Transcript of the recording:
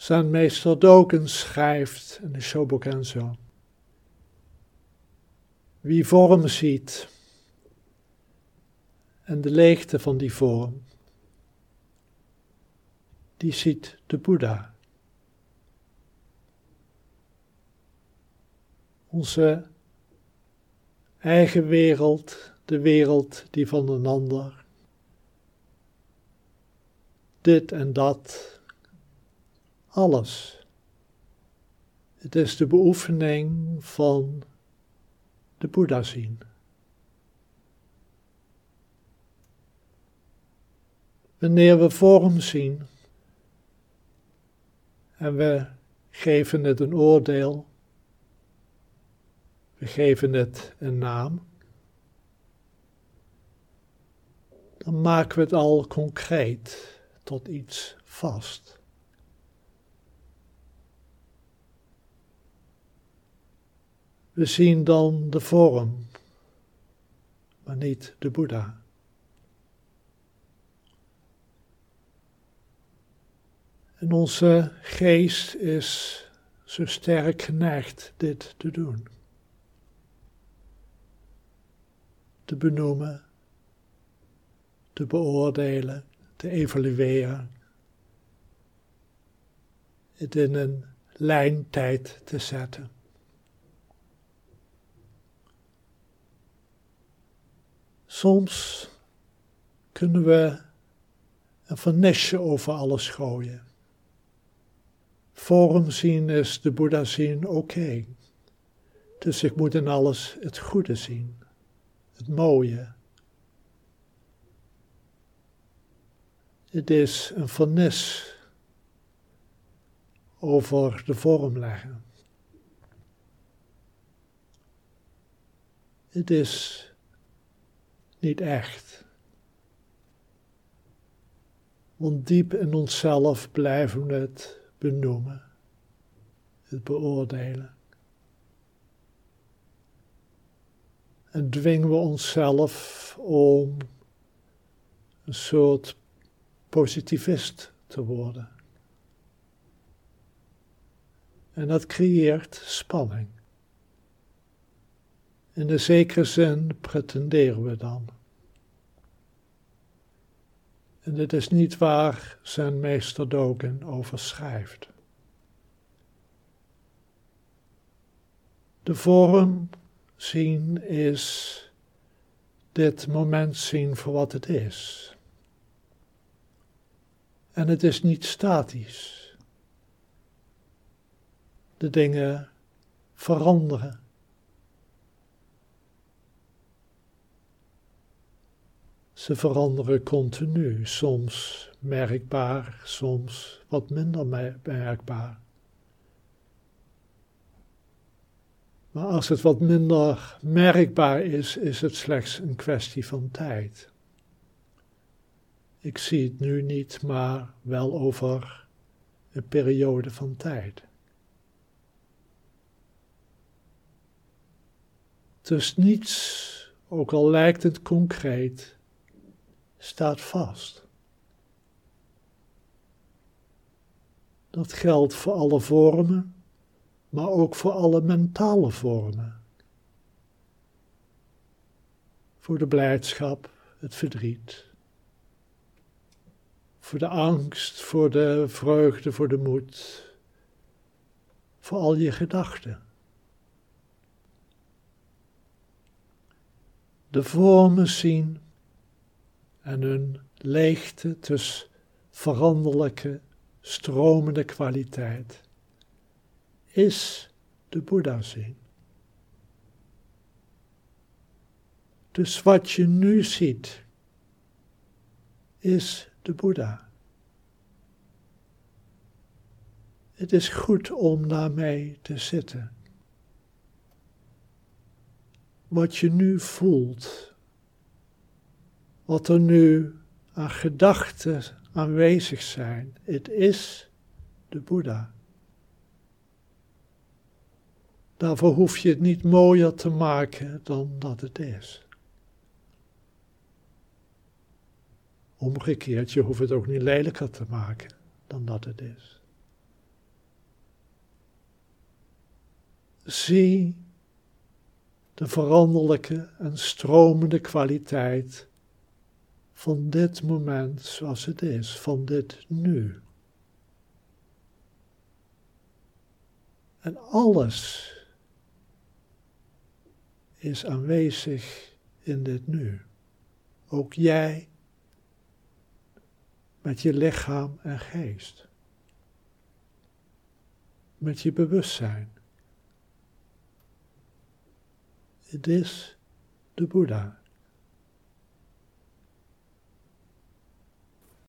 zijn meester Doken schrijft in de Shobogenzo. Wie vorm ziet en de leegte van die vorm, die ziet de Boeddha. Onze eigen wereld, de wereld die van een ander, dit en dat, alles. Het is de beoefening van de Boeddha zien. Wanneer we vorm zien en we geven het een oordeel, we geven het een naam, dan maken we het al concreet tot iets vast. We zien dan de vorm, maar niet de Boeddha. En onze geest is zo sterk geneigd dit te doen. Te benoemen, te beoordelen, te evalueren. Het in een lijntijd te zetten. Soms kunnen we een vernisje over alles gooien. Vorm zien is de Boeddha zien oké. Dus ik moet in alles het goede zien, het mooie. Het is een vernis over de vorm leggen. Het is niet echt. Want diep in onszelf blijven we het benoemen, het beoordelen. En dwingen we onszelf om een soort positivist te worden. En dat creëert spanning. In de zekere zin pretenderen we dan. En dit is niet waar zijn meester Dogen over schrijft. De vorm zien is dit moment zien voor wat het is. En het is niet statisch. De dingen veranderen. Ze veranderen continu, soms merkbaar, soms wat minder merkbaar. Maar als het wat minder merkbaar is, is het slechts een kwestie van tijd. Ik zie het nu niet, maar wel over een periode van tijd. Dus niets, ook al lijkt het concreet, staat vast. Dat geldt voor alle vormen, maar ook voor alle mentale vormen. Voor de blijdschap, het verdriet. Voor de angst, voor de vreugde, voor de moed. Voor al je gedachten. De vormen zien en hun leegte tussen veranderlijke, stromende kwaliteit is de Boeddha zien. Dus wat je nu ziet, is de Boeddha. Het is goed om daarmee te zitten. Wat je nu voelt, wat er nu aan gedachten aanwezig zijn. Het is de Boeddha. Daarvoor hoef je het niet mooier te maken dan dat het is. Omgekeerd, je hoeft het ook niet lelijker te maken dan dat het is. Zie de veranderlijke en stromende kwaliteit van dit moment zoals het is, van dit nu. En alles is aanwezig in dit nu. Ook jij met je lichaam en geest. Met je bewustzijn. Het is de Boeddha.